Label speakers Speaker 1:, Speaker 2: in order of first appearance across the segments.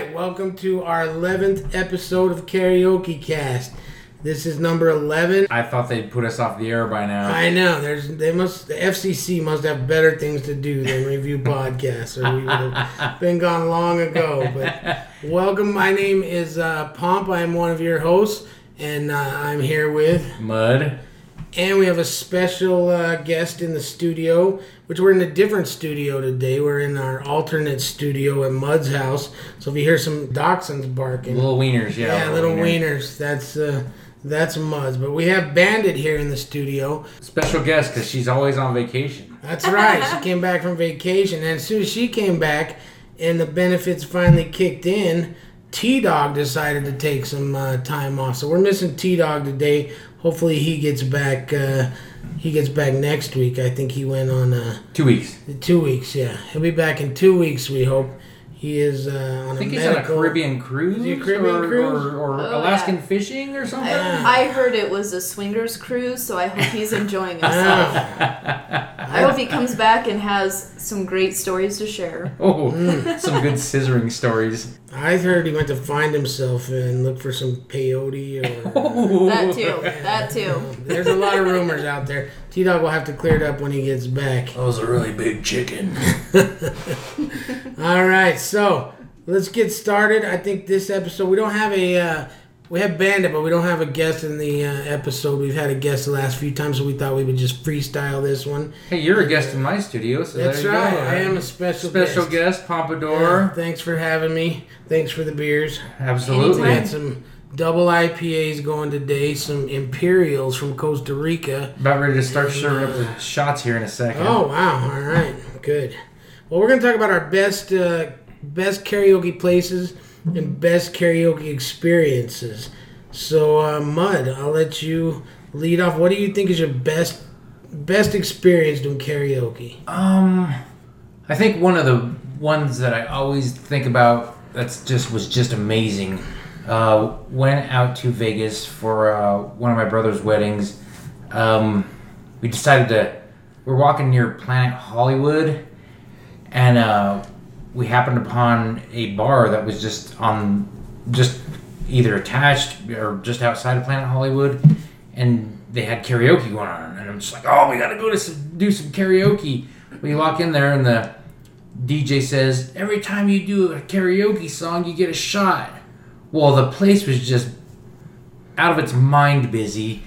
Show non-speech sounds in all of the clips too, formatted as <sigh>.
Speaker 1: right, welcome to our 11th episode of Karaoke Cast. This is number 11.
Speaker 2: I thought they'd put us off the air by now.
Speaker 1: I know there's they must the FCC must have better things to do than review <laughs> podcasts, or we would have been gone long ago. But welcome, my name is uh, Pomp. I am one of your hosts, and uh, I'm here with,
Speaker 2: Mud.
Speaker 1: And we have a special uh, guest in the studio, which we're in a different studio today. We're in our alternate studio at Mud's house. So if you hear some dachshunds barking,
Speaker 2: Little wieners, yeah.
Speaker 1: yeah, little
Speaker 2: wiener.
Speaker 1: wieners. That's uh, that's Mud's. But we have Bandit here in the studio.
Speaker 2: Special guest because she's always on vacation.
Speaker 1: That's right. She came back from vacation, and as soon as she came back, and the benefits finally kicked in, T Dog decided to take some uh, time off. So we're missing T Dog today. Hopefully he gets back. Uh, he gets back next week. I think he went on uh,
Speaker 2: Two weeks.
Speaker 1: two weeks. Yeah, he'll be back in two weeks. We hope. He is uh, on
Speaker 2: I think
Speaker 1: a
Speaker 2: he's on a. Caribbean cruise.
Speaker 1: Is he a Caribbean
Speaker 2: or,
Speaker 1: cruise?
Speaker 2: Or, or
Speaker 3: Oh,
Speaker 2: Alaskan
Speaker 3: yeah.
Speaker 2: fishing or something?
Speaker 1: Yeah.
Speaker 3: I heard it was a swingers cruise, so I hope he's enjoying <laughs> himself. <laughs> I hope he comes back and has some great stories to share.
Speaker 2: Oh,
Speaker 1: Mm.
Speaker 2: some good scissoring stories.
Speaker 1: I heard he went to find himself and look for some peyote or. <laughs>
Speaker 3: That too. That too.
Speaker 1: There's a lot of rumors out there. T Dog will have to clear it up when he gets back.
Speaker 2: That was a really big chicken. <laughs>
Speaker 1: All right, so let's get started. I think this episode we don't have a uh, we have Bandit, but we don't have a guest in the uh, episode. We've had a guest the last few times, so we thought we would just freestyle this one.
Speaker 2: Hey, you're a guest in my studio, so
Speaker 1: That's
Speaker 2: there you
Speaker 1: right.
Speaker 2: go.
Speaker 1: I am a special
Speaker 2: special
Speaker 1: guest.
Speaker 2: guest,
Speaker 1: Yeah,
Speaker 2: Pompadour.
Speaker 1: thanks for having me. Thanks for the beers.
Speaker 2: Absolutely.
Speaker 1: We had some double IPAs going today, some Imperials from Costa Rica.
Speaker 2: About ready to start serving up the shots here in a second.
Speaker 1: Oh wow! All right, good. Well, we're gonna talk about our best uh, best karaoke places and best karaoke experiences. So, uh, Mud, I'll let you lead off. What do you think is your best best experience doing karaoke?
Speaker 2: Um, I think one of the ones that I always think about that's just was just amazing. Uh, went out to Vegas for uh, one of my brother's weddings. Um, we decided to. We're walking near Planet Hollywood, and uh, we happened upon a bar that was just on, just either attached or just outside of Planet Hollywood, and they had karaoke going on. And I'm just like, oh, we gotta go to some, do some karaoke. We walk in there, and the DJ says, every time you do a karaoke song, you get a shot. Well, the place was just out of its mind busy,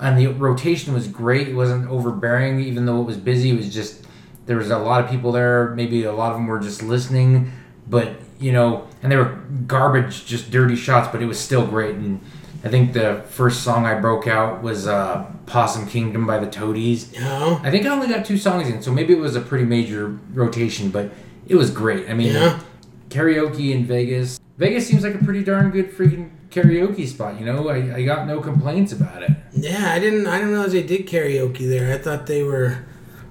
Speaker 2: and the rotation was great. It wasn't overbearing, even though it was busy. It was just there was a lot of people there. Maybe a lot of them were just listening, but you know, and they were garbage, just dirty shots. But it was still great. And I think the first song I broke out was uh, "Possum Kingdom" by the Toadies.
Speaker 1: No.
Speaker 2: I think I only got two songs in, so maybe it was a pretty major rotation, but it was great. I mean,
Speaker 1: Yeah.
Speaker 2: karaoke in Vegas. Vegas seems like a pretty darn good freaking karaoke spot. You know, I, I got no complaints about it.
Speaker 1: Yeah, I didn't. I didn't realize they did karaoke there. I thought they were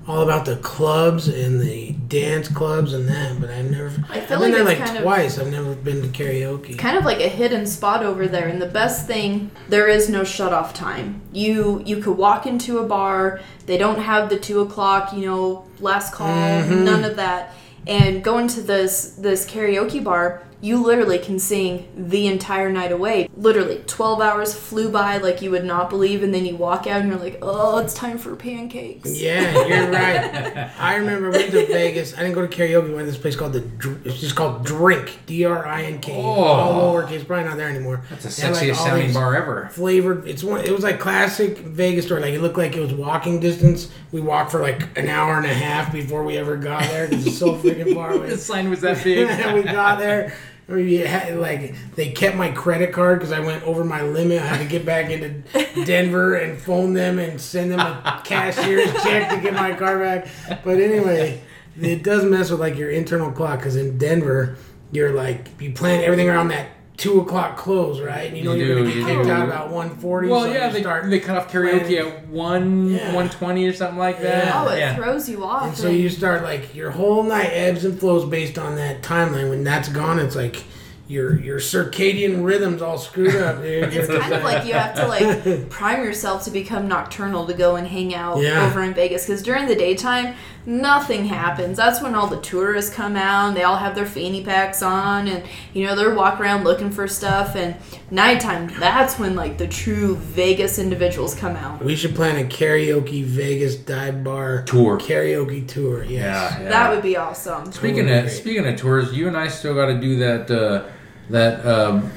Speaker 1: all about the clubs and the dance clubs and that. But I've never.
Speaker 3: I
Speaker 1: I've
Speaker 3: feel
Speaker 1: been
Speaker 3: like
Speaker 1: there like
Speaker 3: kind of-
Speaker 1: twice. I've never been to karaoke.
Speaker 3: Kind of like a hidden spot over there, and the best thing there is no shut off time. You you could walk into a bar. They don't have the two o'clock, you know, last call, mm-hmm. none of that. And go into this this karaoke bar. You literally can sing the entire night away. Literally, 12 hours flew by like you would not believe, and then you walk out and you're like, oh, it's time for pancakes.
Speaker 1: Yeah, you're right. I remember we went to Vegas. I didn't go to karaoke. We went to this place called the. Dr- It's just called Drink. D R I N K.
Speaker 2: Oh.
Speaker 1: All lowercase. Probably not there anymore.
Speaker 2: That's the
Speaker 1: They
Speaker 2: sexiest
Speaker 1: like,
Speaker 2: sounding bar ever.
Speaker 1: Flavored. It's one. It was like classic Vegas story. Like it looked like it was walking distance. We walked for like an hour and a half before we ever got there because it's so freaking far <laughs> away.
Speaker 2: The sign was that big. <laughs>
Speaker 1: we got there. We had, like they kept my credit card because I went over my limit. I had to get back into <laughs> Denver and phone them and send them a <laughs> cashier's check to get my car back. But anyway, it does mess with like your internal clock because in Denver, you're like you plan everything around that two o'clock close, right? And you know
Speaker 2: You
Speaker 1: are
Speaker 2: do,
Speaker 1: gonna get
Speaker 2: you
Speaker 1: kicked
Speaker 2: do.
Speaker 1: out about one forty.
Speaker 2: Well,
Speaker 1: so
Speaker 2: yeah, they,
Speaker 1: start
Speaker 2: they cut off karaoke
Speaker 1: planning-
Speaker 2: at one
Speaker 1: Yeah.
Speaker 2: one twenty or something like that.
Speaker 1: Yeah.
Speaker 3: Oh, it
Speaker 2: yeah.
Speaker 3: throws you off.
Speaker 1: And so you start like your whole night ebbs and flows based on that timeline. When that's gone, it's like your your circadian rhythms all screwed up, dude.
Speaker 3: It's kind of <laughs> like you have to like prime yourself to become nocturnal to go and hang out
Speaker 1: Yeah.
Speaker 3: over in Vegas because during the daytime nothing happens. That's when all the tourists come out and they all have their fanny packs on and you know they're walking around looking for stuff and nighttime that's when like the true Vegas individuals come out.
Speaker 1: we should plan a karaoke Vegas dive bar
Speaker 2: Tour.
Speaker 1: Karaoke tour. Yes.
Speaker 2: Yeah, yeah.
Speaker 3: That would be awesome.
Speaker 2: Speaking
Speaker 1: Totally
Speaker 2: of
Speaker 1: great.
Speaker 2: speaking of tours, you and I still got to do that uh, that um,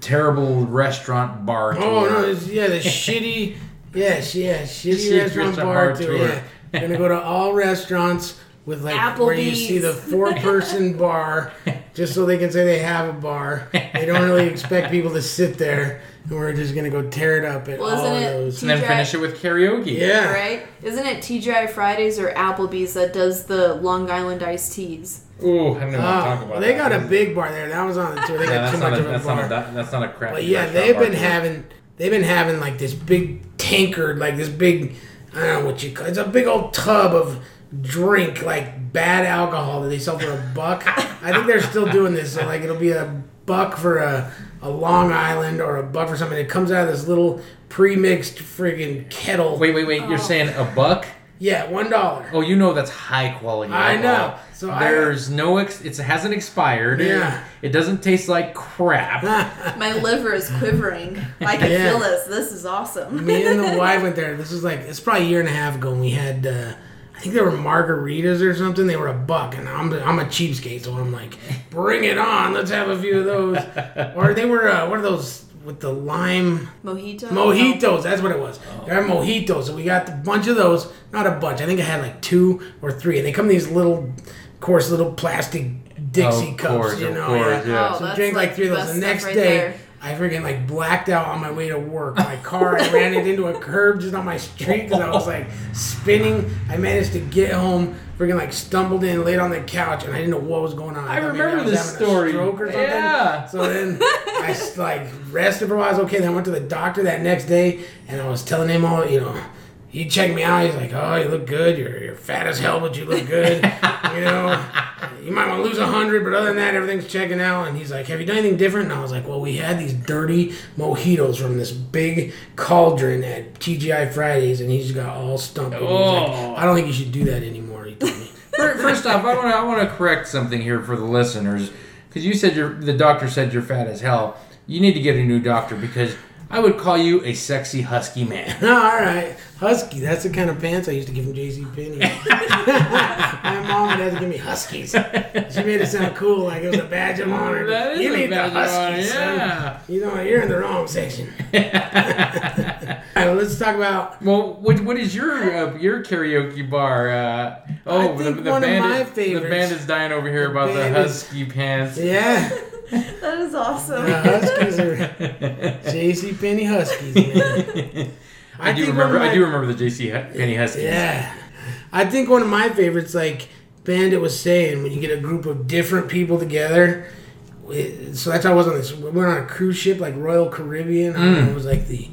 Speaker 2: terrible restaurant bar tour.
Speaker 1: Oh no, it's, yeah, the <laughs> shitty, yeah, sh- yeah, shitty
Speaker 2: Shitty
Speaker 1: restaurant
Speaker 2: restaurant
Speaker 1: bar
Speaker 2: bar
Speaker 1: tour.
Speaker 2: tour.
Speaker 1: Yeah, We're gonna go to all restaurants with like where you see the four-person <laughs> bar, just so they can say they have a bar. They don't really expect people to sit there, and we're just gonna go tear it up at
Speaker 3: Well,
Speaker 1: all of
Speaker 3: it
Speaker 1: those.
Speaker 2: and then finish it with karaoke.
Speaker 1: Yeah,
Speaker 3: Right? Isn't it TGI Fridays or Applebee's that does the Long Island iced teas?
Speaker 2: Ooh, I don't know oh, what to talk
Speaker 1: Oh,
Speaker 2: about.
Speaker 1: they
Speaker 2: that.
Speaker 1: got a big bar there. That was on the tour. They
Speaker 2: Yeah,
Speaker 1: got
Speaker 2: that's
Speaker 1: too
Speaker 2: not
Speaker 1: much
Speaker 2: a
Speaker 1: of a
Speaker 2: that's
Speaker 1: bar.
Speaker 2: not a that- that's not a crap.
Speaker 1: But yeah, they've been having they've been having like this big tankard, like this big I don't know what you call it. it's a big old tub of drink, like bad alcohol that they sell for a buck. I think they're still doing this. So like it'll be a buck for a, a Long Island or a buck for something. It comes out of this little pre-mixed friggin' kettle.
Speaker 2: Wait, wait, wait! You're oh. saying a buck?
Speaker 1: Yeah, one dollar.
Speaker 2: Oh, you know that's high quality.
Speaker 1: I know. So I-
Speaker 2: there's no ex- it hasn't expired.
Speaker 1: Yeah.
Speaker 2: It doesn't taste like crap. <laughs>
Speaker 3: My liver is quivering. I can
Speaker 1: Yeah.
Speaker 3: feel this. This is awesome.
Speaker 1: Me and the <laughs> wife went there. This was like it's probably a year and a half ago, and we had uh, I think they were margaritas or something. They were a buck, and I'm I'm a cheapskate, so I'm like, bring it on. Let's have a few of those. <laughs> or they were uh, what are those with the lime
Speaker 3: Mojito?
Speaker 1: mojitos? That's what it was. Oh. They're mojitos, so we got a bunch of those. Not a bunch. I think I had like two or three, and they come in these little, of course, little plastic Dixie
Speaker 2: Of
Speaker 1: cups.
Speaker 2: course,
Speaker 1: you know,
Speaker 2: course, yeah.
Speaker 3: Oh,
Speaker 1: so
Speaker 3: that's
Speaker 1: drink like,
Speaker 3: like
Speaker 1: three of those. The next
Speaker 3: right
Speaker 1: day,
Speaker 3: there.
Speaker 1: I freaking like blacked out on my way to work. My car, I ran it into a curb just on my street because I was like spinning. I managed to get home, freaking like stumbled in, laid on the couch, and I didn't know what was going on.
Speaker 2: I
Speaker 1: maybe
Speaker 2: remember
Speaker 1: was
Speaker 2: this story.
Speaker 1: stroke or something.
Speaker 2: Yeah.
Speaker 1: So then I like rested for a while. I was okay. Then I went to the doctor that next day, and I was telling him all, you know. He checked me out. He's like, "Oh, you look good. You're, you're fat as hell, but you look good. <laughs> you know, you might want to lose a hundred, but other than that, everything's checking out." And he's like, "Have you done anything different?" And I was like, "Well, we had these dirty mojitos from this big cauldron at TGI Fridays, and he just got all stumped." He like,
Speaker 2: Oh.
Speaker 1: I don't think you should do that anymore. He told me. <laughs>
Speaker 2: First off, I want to I want to correct something here for the listeners because you said your the doctor said you're fat as hell. You need to get a new doctor because I would call you a sexy husky man. <laughs>
Speaker 1: No, all right. Husky. That's the kind of pants I used to give from J.C. Penney. <laughs> My mom would have to give me Huskies. She made it sound cool, like it was a badge of honor.
Speaker 2: That is
Speaker 1: you need the
Speaker 2: of honor,
Speaker 1: Huskies, son.
Speaker 2: yeah.
Speaker 1: You know, you're in the wrong section. <laughs> all right, well, let's talk about.
Speaker 2: Well, what, what is your uh, your karaoke bar? Uh, oh, the, the
Speaker 1: one of
Speaker 2: band
Speaker 1: my
Speaker 2: is, the band is dying over here about the
Speaker 1: band is-
Speaker 2: husky pants.
Speaker 1: Yeah, <laughs>
Speaker 3: That is awesome.
Speaker 1: the Huskies are J.C. Penney Huskies, man.
Speaker 2: I, do
Speaker 1: think one of
Speaker 2: remember. I do remember the J.C. Penney Huskies.
Speaker 1: Yeah. I think one of my favorites, like Bandit was saying, when you get a group of different people together. it- So that's how I was on this. We went on a cruise ship, like Royal Caribbean. I don't
Speaker 2: Mm.
Speaker 1: know, it was like the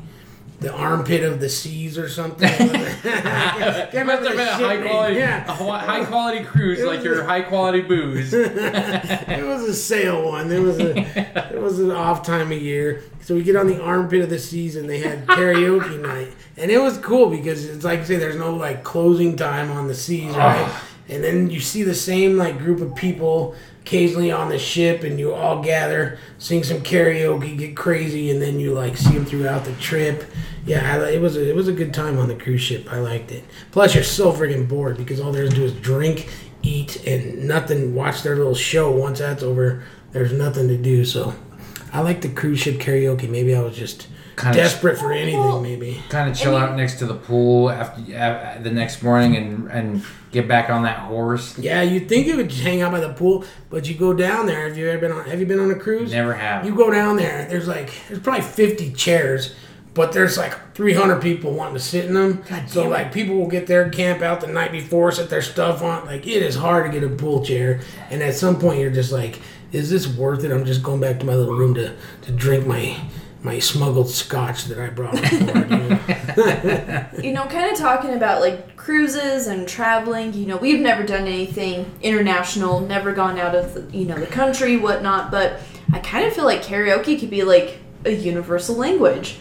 Speaker 1: the armpit of the seas or something. <laughs> Can't
Speaker 2: It must have been a high quality,
Speaker 1: Yeah.
Speaker 2: a high quality cruise, like
Speaker 1: was
Speaker 2: your
Speaker 1: a-
Speaker 2: high quality booze. <laughs>
Speaker 1: it was a sail one. It was a it was an off time of year. So we get on the armpit of the seas and they had karaoke <laughs> night. And it was cool because it's like I say there's no like closing time on the seas, right? Ah. And then you see the same like group of people occasionally on the ship and you all gather, sing some karaoke, get crazy, and then you like see them throughout the trip. Yeah, I, it was a, it was a good time on the cruise ship. I liked it. Plus, you're so friggin' bored because all there's to do is drink, eat, and nothing. Watch their little show. Once that's over, there's nothing to do. So, I like the cruise ship karaoke. Maybe I was just
Speaker 2: Kinda-
Speaker 1: desperate for anything.
Speaker 3: Well-
Speaker 1: maybe.
Speaker 2: kind of chill
Speaker 3: And you-
Speaker 2: out next to the pool after uh, the next morning and and get back on that horse.
Speaker 1: Yeah, you'd think you would just hang out by the pool, but you go down there. Have you ever been on? Have you been on a cruise?
Speaker 2: Never have.
Speaker 1: You go down there. There's like there's probably 50 chairs, but there's like 300 people wanting to sit in them. so like people will get there, camp out the night before, set their stuff on. Like it is hard to get a pool chair, and at some point you're just like, is this worth it? I'm just going back to my little room to to drink my my smuggled scotch that I brought on. You know? <laughs>
Speaker 3: You know, kind of talking about like cruises and traveling. You know, we've never done anything international, never gone out of the, you know the country, whatnot. But I kind of feel like karaoke could be like a universal language.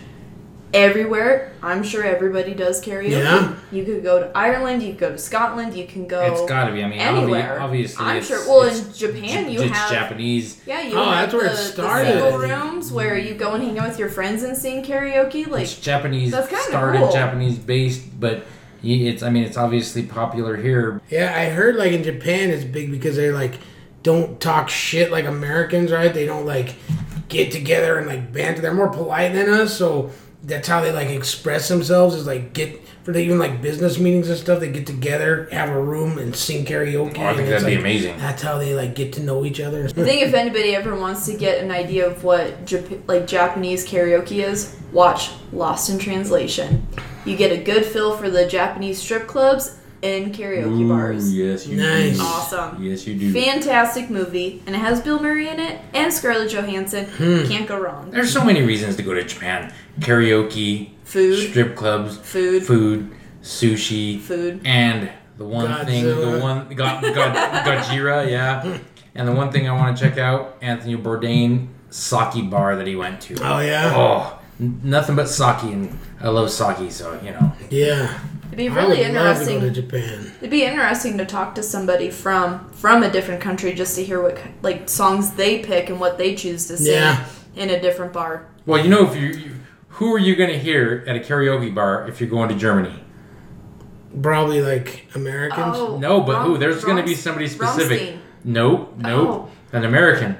Speaker 3: Everywhere, I'm sure everybody does karaoke.
Speaker 1: Yeah.
Speaker 3: You could go to Ireland, you could go to Scotland, you can go
Speaker 2: It's got to be. I mean,
Speaker 3: anywhere.
Speaker 2: obviously,
Speaker 3: I'm sure. Well, in Japan, you
Speaker 2: it's
Speaker 3: have
Speaker 2: Japanese.
Speaker 3: yeah, you
Speaker 1: Oh,
Speaker 3: have
Speaker 1: that's where
Speaker 3: the,
Speaker 1: it
Speaker 3: the
Speaker 1: started,
Speaker 3: single
Speaker 1: I think.
Speaker 3: rooms where you go and hang out with your friends and sing karaoke. Like
Speaker 2: It's Japanese
Speaker 3: that's kinda
Speaker 2: started
Speaker 3: cool.
Speaker 2: Japanese based, but it's. I mean, it's obviously popular here.
Speaker 1: Yeah, I heard like in Japan it's big because they like don't talk shit like Americans, right? They don't like get together and like banter. They're more polite than us, so that's how they like express themselves. Is like get for the, even like business meetings and stuff. They get together, have a room, and sing karaoke.
Speaker 2: Oh, I think that'd be
Speaker 1: like,
Speaker 2: amazing.
Speaker 1: That's how they like get to know each other.
Speaker 3: I think if anybody ever wants to get an idea of what Jap- like Japanese karaoke is, watch Lost in Translation. You get a good feel for the Japanese strip clubs and karaoke bars.
Speaker 2: yes, you
Speaker 1: Nice.
Speaker 2: do.
Speaker 3: Awesome.
Speaker 2: Yes, you do.
Speaker 3: Fantastic movie, and it has Bill Murray in it and Scarlett Johansson.
Speaker 2: Hmm.
Speaker 3: Can't go wrong.
Speaker 2: There's so many reasons to go to Japan: karaoke,
Speaker 3: Food,
Speaker 2: strip clubs,
Speaker 3: food,
Speaker 2: food, sushi,
Speaker 3: food.
Speaker 2: and the one thing, the one God, God, Gojira, yeah. And the one thing I want to check out: Anthony Bourdain sake bar that he went to.
Speaker 1: Oh yeah,
Speaker 2: Oh, nothing but sake, and I love sake, so you know.
Speaker 1: yeah.
Speaker 3: It'd be
Speaker 1: I
Speaker 3: really
Speaker 1: would love to
Speaker 3: interesting.
Speaker 1: go to Japan.
Speaker 3: It'd be interesting to talk to somebody from from a different country just to hear what like songs they pick and what they choose to sing
Speaker 1: Yeah.
Speaker 3: in a different bar.
Speaker 2: Well, you know, if you, you who are you going to hear at a karaoke bar if you're going to Germany?
Speaker 1: Probably like Americans.
Speaker 3: Oh,
Speaker 2: No, but who?
Speaker 3: Rom-
Speaker 2: There's going to be somebody specific.
Speaker 3: Rammstein.
Speaker 2: Nope, oh. nope. An American.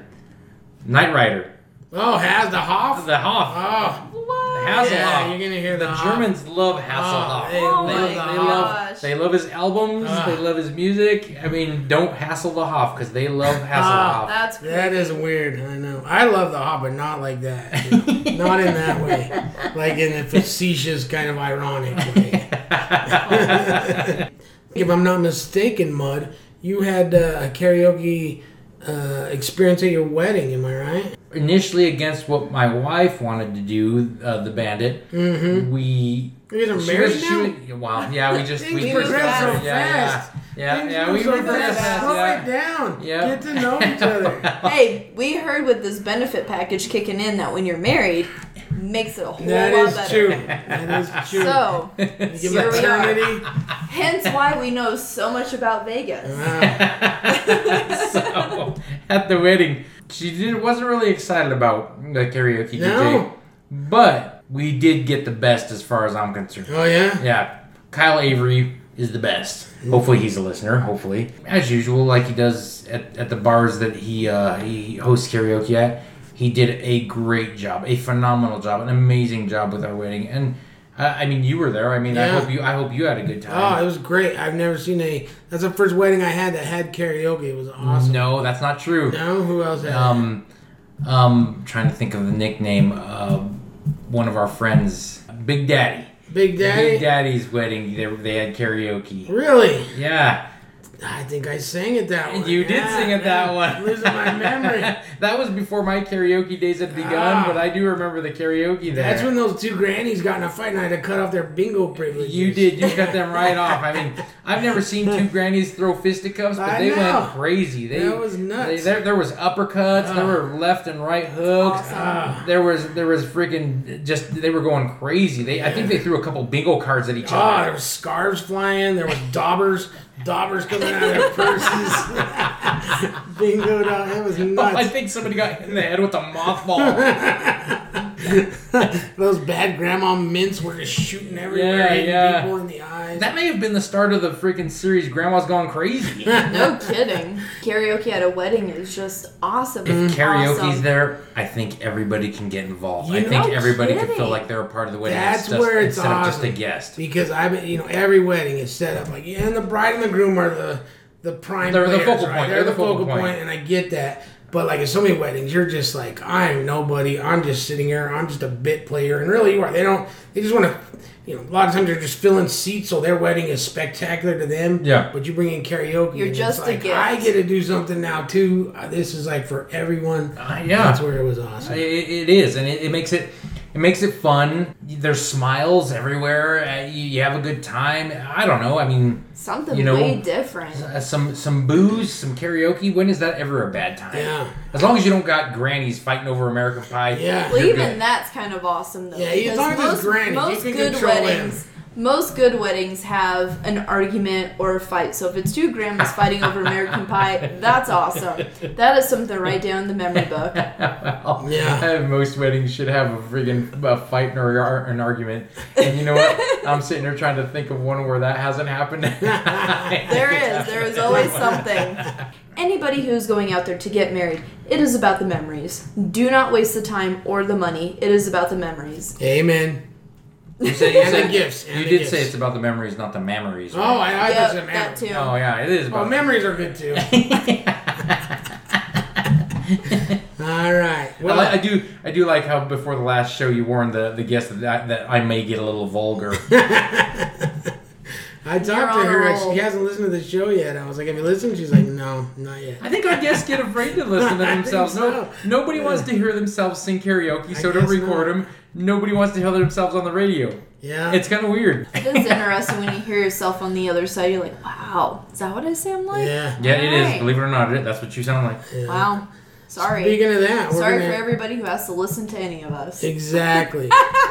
Speaker 2: Knight Rider.
Speaker 1: Oh, has the Hoff.
Speaker 2: The Hoff.
Speaker 1: Oh,
Speaker 3: What?
Speaker 2: Hasselhoff.
Speaker 1: yeah, you're gonna hear the,
Speaker 2: The Germans love Hasselhoff.
Speaker 1: Oh, they
Speaker 3: Oh
Speaker 1: love
Speaker 3: my
Speaker 1: the
Speaker 2: they
Speaker 1: Hoff.
Speaker 2: love they love his albums.
Speaker 1: Ah.
Speaker 2: They love his music. I mean, don't hassle the Hoff because they love
Speaker 1: Ah.
Speaker 2: Hasselhoff.
Speaker 3: That's
Speaker 1: That is weird. I know. I love the Hoff, but not like that. <laughs> not in that way. Like in a facetious kind of ironic way. <laughs> <laughs> if I'm not mistaken, Mud, you had uh, a karaoke uh, experience at your wedding. Am I right?
Speaker 2: Initially, against what my wife wanted to do, uh, the Bandit,
Speaker 1: Mm-hmm.
Speaker 2: we.
Speaker 1: You guys are married
Speaker 2: was-
Speaker 1: now.
Speaker 2: was- wow, yeah, we just <laughs> we
Speaker 1: Things
Speaker 2: just
Speaker 1: progress
Speaker 2: got
Speaker 1: so
Speaker 2: yeah,
Speaker 1: fast.
Speaker 2: yeah,
Speaker 1: Things
Speaker 2: yeah,
Speaker 1: move
Speaker 2: we
Speaker 1: so
Speaker 2: progress
Speaker 1: fast.
Speaker 2: fast,
Speaker 1: Slow
Speaker 2: yeah.
Speaker 1: it down.
Speaker 2: Yeah.
Speaker 1: Get to know each other. <laughs>
Speaker 3: Hey, we heard with this benefit package kicking in that when you're married, makes it a whole
Speaker 1: That
Speaker 3: lot
Speaker 1: is
Speaker 3: better.
Speaker 1: true. That is <laughs> true.
Speaker 3: So,
Speaker 1: you give
Speaker 3: here we are. hence why we know so much about Vegas.
Speaker 1: Wow. <laughs>
Speaker 2: so at the wedding, she didn't wasn't really excited about the karaoke
Speaker 1: No.
Speaker 2: DJ, but we did get the best as far as I'm concerned.
Speaker 1: Oh yeah.
Speaker 2: Yeah, Kyle Avery is the best. Hopefully he's a listener. Hopefully, as usual, like he does at, at the bars that he uh, he hosts karaoke at. He did a great job, a phenomenal job, an amazing job with our wedding. And uh, I mean, you were there. I mean, I hope you I hope you had a good time.
Speaker 1: Oh, it was great. I've never seen a. That's the first wedding I had that had karaoke. It was awesome.
Speaker 2: No, that's not true.
Speaker 1: No, who else had? it?
Speaker 2: Um, um, trying to think of the nickname. Uh, one of our friends, Big Daddy.
Speaker 1: Big Daddy.
Speaker 2: Big Daddy's wedding. They they had karaoke.
Speaker 1: Really?
Speaker 2: Yeah,
Speaker 1: I think I sang it that one.
Speaker 2: you did
Speaker 1: Yeah,
Speaker 2: sing it that
Speaker 1: yeah.
Speaker 2: one.
Speaker 1: Losing my <laughs> memory.
Speaker 2: that was before my karaoke days had begun,
Speaker 1: Ah.
Speaker 2: but I do remember the karaoke there.
Speaker 1: That's when those two grannies got in a fight and I had to cut off their bingo privileges.
Speaker 2: you did. You cut them right off. I mean, I've never seen two <laughs> grannies throw fisticuffs, but
Speaker 1: I
Speaker 2: they
Speaker 1: know.
Speaker 2: went crazy. They,
Speaker 1: That was nuts.
Speaker 2: They, there, there was uppercuts. there
Speaker 1: Ah.
Speaker 2: were left and right hooks.
Speaker 3: Awesome.
Speaker 1: Ah.
Speaker 2: There was there was freaking just they were going crazy. They I think they threw a couple bingo cards at each
Speaker 1: Oh,
Speaker 2: other.
Speaker 1: there was scarves flying. There was daubers, daubers coming out of their purses. <laughs> Bingo, dog. It was
Speaker 2: oh,
Speaker 1: nuts.
Speaker 2: I think somebody got hit in the head with a mothball. <laughs> <laughs>
Speaker 1: Those bad grandma mints were just shooting everywhere,
Speaker 2: Yeah,
Speaker 1: hitting
Speaker 2: yeah.
Speaker 1: people in the eyes.
Speaker 2: that may have been the start of the freaking series. Grandma's gone crazy. <laughs>
Speaker 3: No kidding. Karaoke at a wedding is just awesome.
Speaker 2: If
Speaker 3: It's
Speaker 2: karaoke's
Speaker 3: awesome.
Speaker 2: there, I think everybody can get involved. I think
Speaker 3: know-
Speaker 2: everybody can feel like they're a part of the wedding.
Speaker 1: That's
Speaker 2: instead-
Speaker 1: where it's
Speaker 2: instead of just a
Speaker 1: awesome.
Speaker 2: guest.
Speaker 1: because I've been, you know, every wedding is set up like, yeah, and the bride and the groom are the the prime.
Speaker 2: They're the focal
Speaker 1: right?
Speaker 2: point.
Speaker 1: They're, the focal point.
Speaker 2: point.
Speaker 1: and I get that. But like at so many weddings, you're just like, I'm nobody. I'm just sitting here. I'm just a bit player, and really, you are. They don't. They just want to. You know, a lot of times they're just filling seats, so their wedding is spectacular to them.
Speaker 2: Yeah.
Speaker 1: But you bring in karaoke.
Speaker 3: You're
Speaker 1: and
Speaker 3: just
Speaker 1: it's
Speaker 3: a
Speaker 1: like,
Speaker 3: gift.
Speaker 1: I get to do something now too. Uh, this is like for everyone.
Speaker 2: Uh, yeah.
Speaker 1: That's where it was awesome.
Speaker 2: It, it is, and it, it makes it It makes it fun. There's smiles everywhere. uh, You, you have a good time. I don't know. I mean,
Speaker 3: Something
Speaker 2: You know-
Speaker 3: way different.
Speaker 2: uh, some some booze, some karaoke. When is that ever a bad time?
Speaker 1: Yeah.
Speaker 2: As long as you don't got grannies fighting over American Pie.
Speaker 1: Yeah.
Speaker 3: Well, even
Speaker 2: good.
Speaker 3: that's kind of awesome though.
Speaker 1: Yeah, as
Speaker 3: because
Speaker 1: long it's
Speaker 3: most,
Speaker 1: grannies, you
Speaker 3: most
Speaker 1: can
Speaker 3: good
Speaker 1: control them.
Speaker 3: Weddings, most good weddings have an argument or a fight. So if it's two grandmas <laughs> fighting over American Pie, that's awesome. That is something to write down in the memory book. <laughs>
Speaker 2: well,
Speaker 1: Yeah. <laughs>
Speaker 2: most weddings should have a friggin' uh, fight or an argument. And you know what? I'm sitting here trying to think of one where that hasn't happened.
Speaker 3: There is. There is always something. Anybody who's going out there to get married, it is about the memories. Do not waste the time or the money. It is about the memories.
Speaker 1: Amen.
Speaker 2: You said, you
Speaker 1: And the
Speaker 2: said-
Speaker 1: gifts. And
Speaker 2: You did
Speaker 1: gifts.
Speaker 2: say it's about the memories, not the memories.
Speaker 1: Oh. I, I
Speaker 3: Yep,
Speaker 1: thought you said
Speaker 3: that too.
Speaker 2: Oh yeah, it is
Speaker 1: Oh,
Speaker 2: about.
Speaker 1: memories are good too. <laughs> All right.
Speaker 2: Well,
Speaker 1: Well,
Speaker 2: I, I do. I do like how before the last show you warned the, the guest that, I, that I may get a little vulgar. <laughs>
Speaker 1: I talked to her.
Speaker 3: roll.
Speaker 1: She hasn't listened to the show yet. I was like, "Have you listened?" She's like, "No, not yet."
Speaker 2: I think our guests get afraid to listen to <laughs>
Speaker 1: I think
Speaker 2: themselves. No,
Speaker 1: so.
Speaker 2: nobody wants to hear themselves sing karaoke, so don't record
Speaker 1: not.
Speaker 2: them. Nobody wants to hear themselves on the radio.
Speaker 1: Yeah.
Speaker 2: It's kind of weird.
Speaker 3: It is interesting when you hear yourself on the other side. You're like, wow, is that what I sound like?
Speaker 1: yeah.
Speaker 2: Yeah, it is.
Speaker 3: Alright.
Speaker 2: Believe it or not, it- that's what you sound like.
Speaker 1: yeah.
Speaker 3: Wow. Sorry.
Speaker 1: Speaking of that, we're
Speaker 3: Sorry
Speaker 1: gonna,
Speaker 3: for everybody who has to listen to any of us.
Speaker 1: Exactly.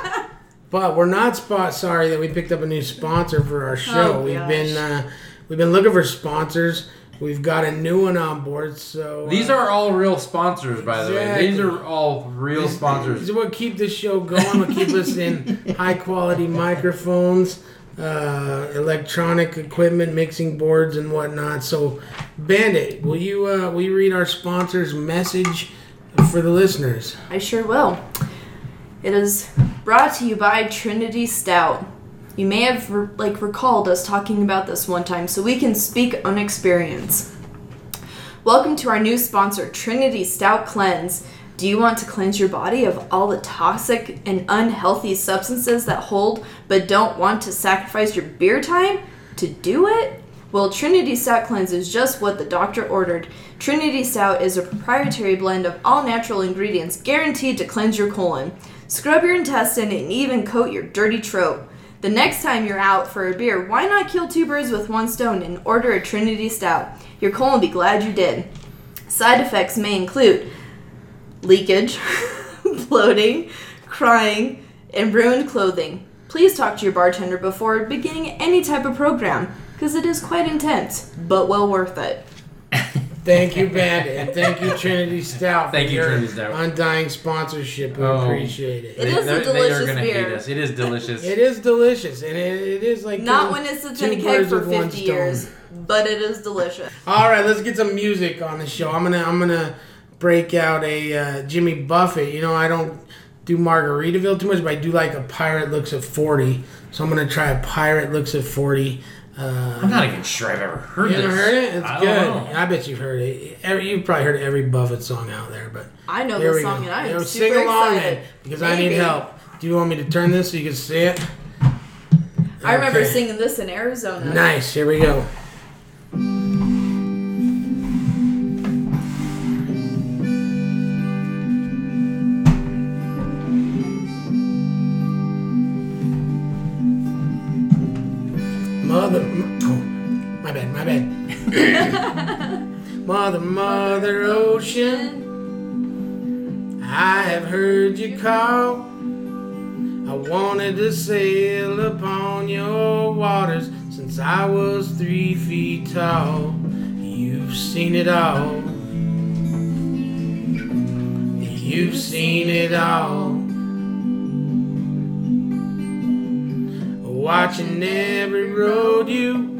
Speaker 1: <laughs> but we're not spot sorry that we picked up a new sponsor for our show.
Speaker 3: Oh,
Speaker 1: we've
Speaker 3: gosh.
Speaker 1: been uh, we've been looking for sponsors. We've got a new one on board. So uh,
Speaker 2: These are all real sponsors, by the way. These are all real
Speaker 1: These
Speaker 2: sponsors.
Speaker 1: are what keep this show going. What keep us in <laughs> high quality microphones, uh, electronic equipment, mixing boards, and whatnot. So, Bandit, will you uh, will you read our sponsor's message for the listeners?
Speaker 3: I sure will. It is brought to you by Trinity Stout. You may have re- like recalled us talking about this one time, so we can speak on experience. Welcome to our new sponsor, Trinity Stout Cleanse. Do you want to cleanse your body of all the toxic and unhealthy substances that hold but don't want to sacrifice your beer time to do it? Well, Trinity Stout Cleanse is just what the doctor ordered. Trinity Stout is a proprietary blend of all natural ingredients guaranteed to cleanse your colon, scrub your intestine, and even coat your dirty throat. The next time you're out for a beer, why not kill two birds with one stone and order a Trinity Stout? Your colon will be glad you did. Side effects may include leakage, <laughs> bloating, crying, and ruined clothing. Please talk to your bartender before beginning any type of program, because it is quite intense, but well worth it.
Speaker 1: Thank you, Bandit, and thank you, Trinity Stout.
Speaker 2: Thank
Speaker 1: for
Speaker 2: you,
Speaker 1: your
Speaker 2: Trinity Stout.
Speaker 1: Undying sponsorship. We
Speaker 2: Oh.
Speaker 1: appreciate it.
Speaker 3: It is a
Speaker 2: They- they are
Speaker 3: delicious
Speaker 2: gonna
Speaker 3: beer.
Speaker 2: hate us. It is delicious.
Speaker 1: It is delicious, and it, it is like
Speaker 3: Not when it sits
Speaker 1: two
Speaker 3: in a keg
Speaker 1: birds
Speaker 3: for
Speaker 1: with one
Speaker 3: 50
Speaker 1: stone.
Speaker 3: years, but it is delicious.
Speaker 1: All right, let's get some music on the show. I'm gonna I'm gonna break out a uh, Jimmy Buffett. You know, I don't do Margaritaville too much, but I do like a Pirate Looks at 40. So I'm gonna try a Pirate Looks at 40. Uh,
Speaker 2: I'm not even sure I've ever heard
Speaker 1: you
Speaker 2: this.
Speaker 1: heard it? It's
Speaker 2: I
Speaker 1: good. I bet you've heard it. Every, you've probably heard every Buffett song out there, but
Speaker 3: I know
Speaker 1: here
Speaker 3: this song
Speaker 1: go.
Speaker 3: and I
Speaker 1: Yeah,
Speaker 3: am
Speaker 1: sing
Speaker 3: super
Speaker 1: along
Speaker 3: excited.
Speaker 1: then, because I need help. Do you want me to turn this so you can see it?
Speaker 3: I remember singing this in Arizona.
Speaker 1: Nice. Here we go. Mother, mother ocean, I have heard you call. I wanted to sail upon your waters since I was three feet tall. You've seen it all. You've seen it all. Watching every road you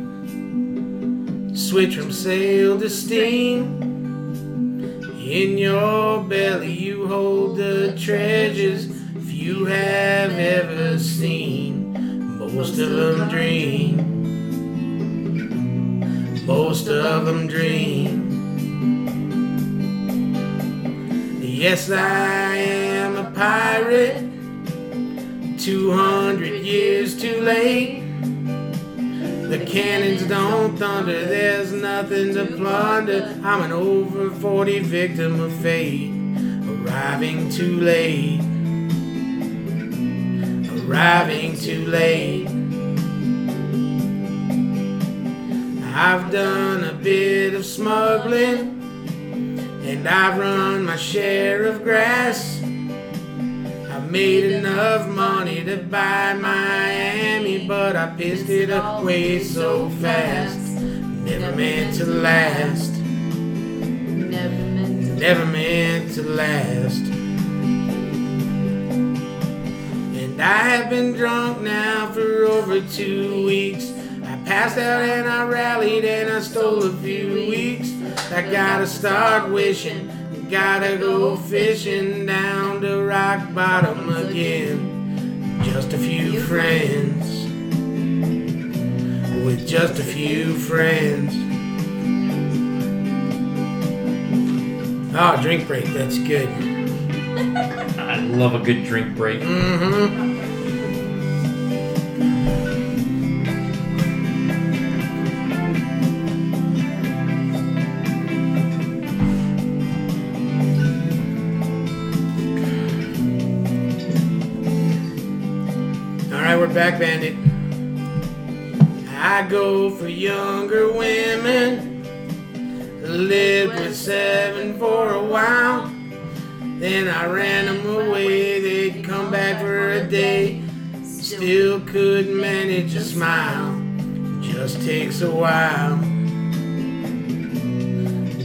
Speaker 1: switch from sail to steam. In your belly you hold the treasures few have ever seen. Most of them dream. Most of them dream. Yes, I am a pirate. 200 years too late. The cannons don't thunder, there's nothing to plunder. I'm an over 40 victim of fate, arriving too late. arriving too late. I've done a bit of smuggling, and I've run my share of grass. Made enough money to buy Miami, but I pissed it away so fast. Never meant to last.
Speaker 3: Never meant to.
Speaker 1: Never meant to last. And I have been drunk now for over two weeks. I passed out and I rallied and I stole a few weeks. I gotta start wishing, gotta go fishing down to rock bottom again. Just a few friends, with just a few friends. Oh, drink break, that's good.
Speaker 2: I love a good drink break.
Speaker 1: Mm-hmm. Back, Bandit. I go for younger women. Lived with seven for a while. Then I ran them away. They'd come back for a day. Still couldn't manage a smile. Just takes a while.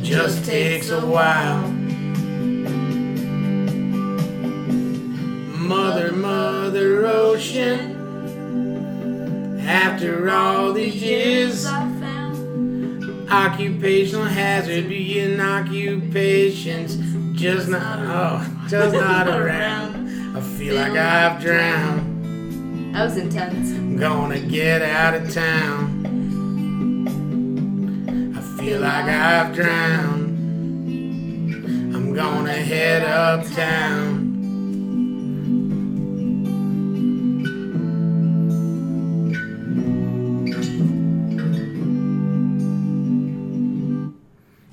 Speaker 1: Just takes a while. Mother, Mother Ocean. After all these years, occupational hazard being occupations just not oh just not <laughs> around. I feel like I've drowned.
Speaker 3: That was intense.
Speaker 1: I'm gonna get out of town. I feel like I've drowned. I'm gonna head uptown.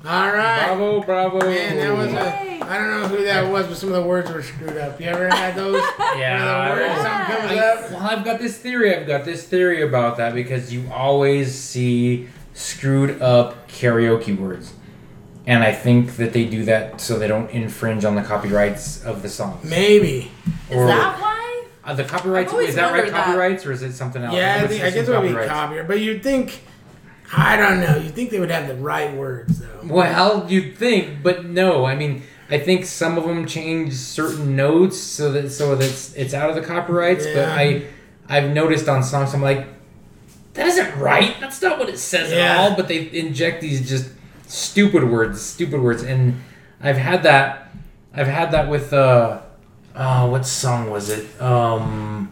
Speaker 1: All right.
Speaker 2: Bravo, bravo.
Speaker 1: Man, that was a. I don't know who that was, but some of the words were screwed up. You ever had those? <laughs>
Speaker 2: Yeah.
Speaker 1: Where the word something comes
Speaker 2: I-
Speaker 1: up?
Speaker 2: well, I've got this theory. I've got this theory about that because you always see screwed up karaoke words. And I think that they do that so they don't infringe on the copyrights of the songs.
Speaker 1: Maybe.
Speaker 3: Is that why?
Speaker 2: Uh, the copyrights is that right?
Speaker 3: that.
Speaker 2: Copyrights or is it something else?
Speaker 1: Yeah, I,
Speaker 2: would
Speaker 1: think, I guess it
Speaker 2: some
Speaker 1: would be
Speaker 2: copyrights.
Speaker 1: copyright, but you'd think. I don't know. You'd think they would have the right words though.
Speaker 2: Well, you'd think, but no. I mean, I think some of them change certain notes so that so that it's, it's out of the copyrights. But I, I've noticed on songs, I'm like, that isn't right. That's not what it says
Speaker 1: Yeah.
Speaker 2: at all. But they inject these just stupid words, stupid words, and I've had that. I've had that with uh, oh, what song was it? Um,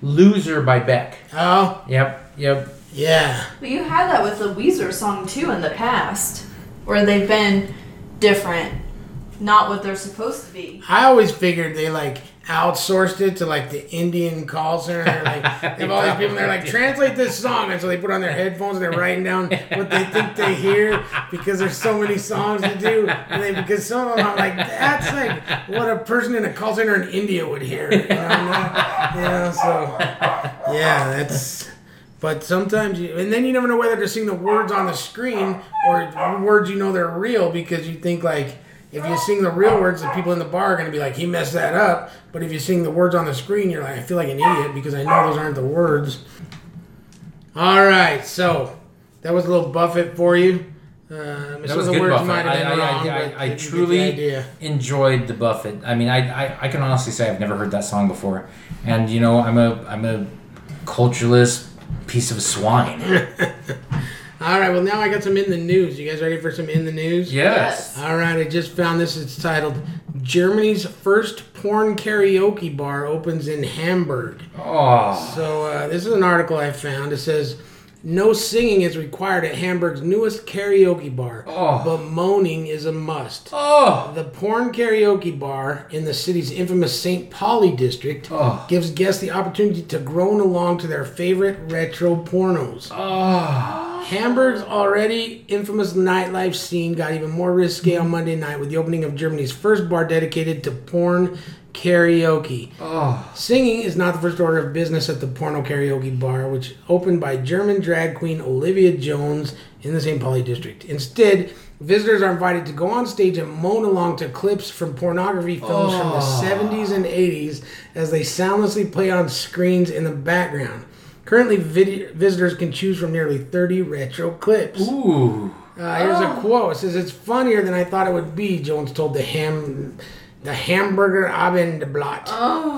Speaker 2: "Loser" by Beck.
Speaker 1: Oh,
Speaker 2: Yep, yep.
Speaker 1: Yeah.
Speaker 3: But you had that with the Weezer song too in the past, where they've been different, not what they're supposed to be.
Speaker 1: I always figured they like outsourced it to like the Indian call center. Like <laughs> they have all these people. They're like, translate this song, and so they put on their headphones and they're writing down what they think they hear because there's so many songs to do. And they because some of them, I'm like, that's like what a person in a call center in India would hear. You know, you know so yeah, that's. But sometimes you, and then you never know whether to sing the words on the screen or words you know they're real because you think like if you sing the real words, the people in the bar are gonna be like, he messed that up. But if you sing the words on the screen, you're like, I feel like an idiot because I know those aren't the words. All right, so that was a little Buffett for you. Uh,
Speaker 2: That was good, Buffett. I- I-
Speaker 1: wrong,
Speaker 2: I- I
Speaker 1: get the
Speaker 2: truly- enjoyed the Buffett. I mean, I, I, I can honestly say I've never heard that song before, and you know, I'm a I'm a cultureless piece of swine. <laughs>
Speaker 1: All right, well now I got some in the news. You guys ready for some in the news?
Speaker 2: Yes.
Speaker 1: All right, I just found this. It's titled "Germany's First Porn Karaoke Bar Opens in Hamburg."
Speaker 2: Oh.
Speaker 1: So uh, this is an article I found. It says no singing is required at Hamburg's newest karaoke bar,
Speaker 2: Oh.
Speaker 1: but moaning is a must.
Speaker 2: Oh.
Speaker 1: The Porn Karaoke Bar in the city's infamous St. Pauli district
Speaker 2: Oh.
Speaker 1: gives guests the opportunity to groan along to their favorite retro pornos.
Speaker 2: Oh.
Speaker 1: Hamburg's already infamous nightlife scene got even more risque on Monday night with the opening of Germany's first bar dedicated to porn karaoke.
Speaker 2: Oh,
Speaker 1: Singing is not the first order of business at the Porno Karaoke Bar, which opened by German drag queen Olivia Jones in the St. Pauli district. Instead, visitors are invited to go on stage and moan along to clips from pornography films from the
Speaker 2: Oh.
Speaker 1: 70s and 80s as they soundlessly play on screens in the background. Currently, vid- visitors can choose from nearly 30 retro clips.
Speaker 2: ooh.
Speaker 1: Uh, here's a quote. It says, "It's funnier than I thought it would be." Jones told the ham, the Hamburger Abendblatt,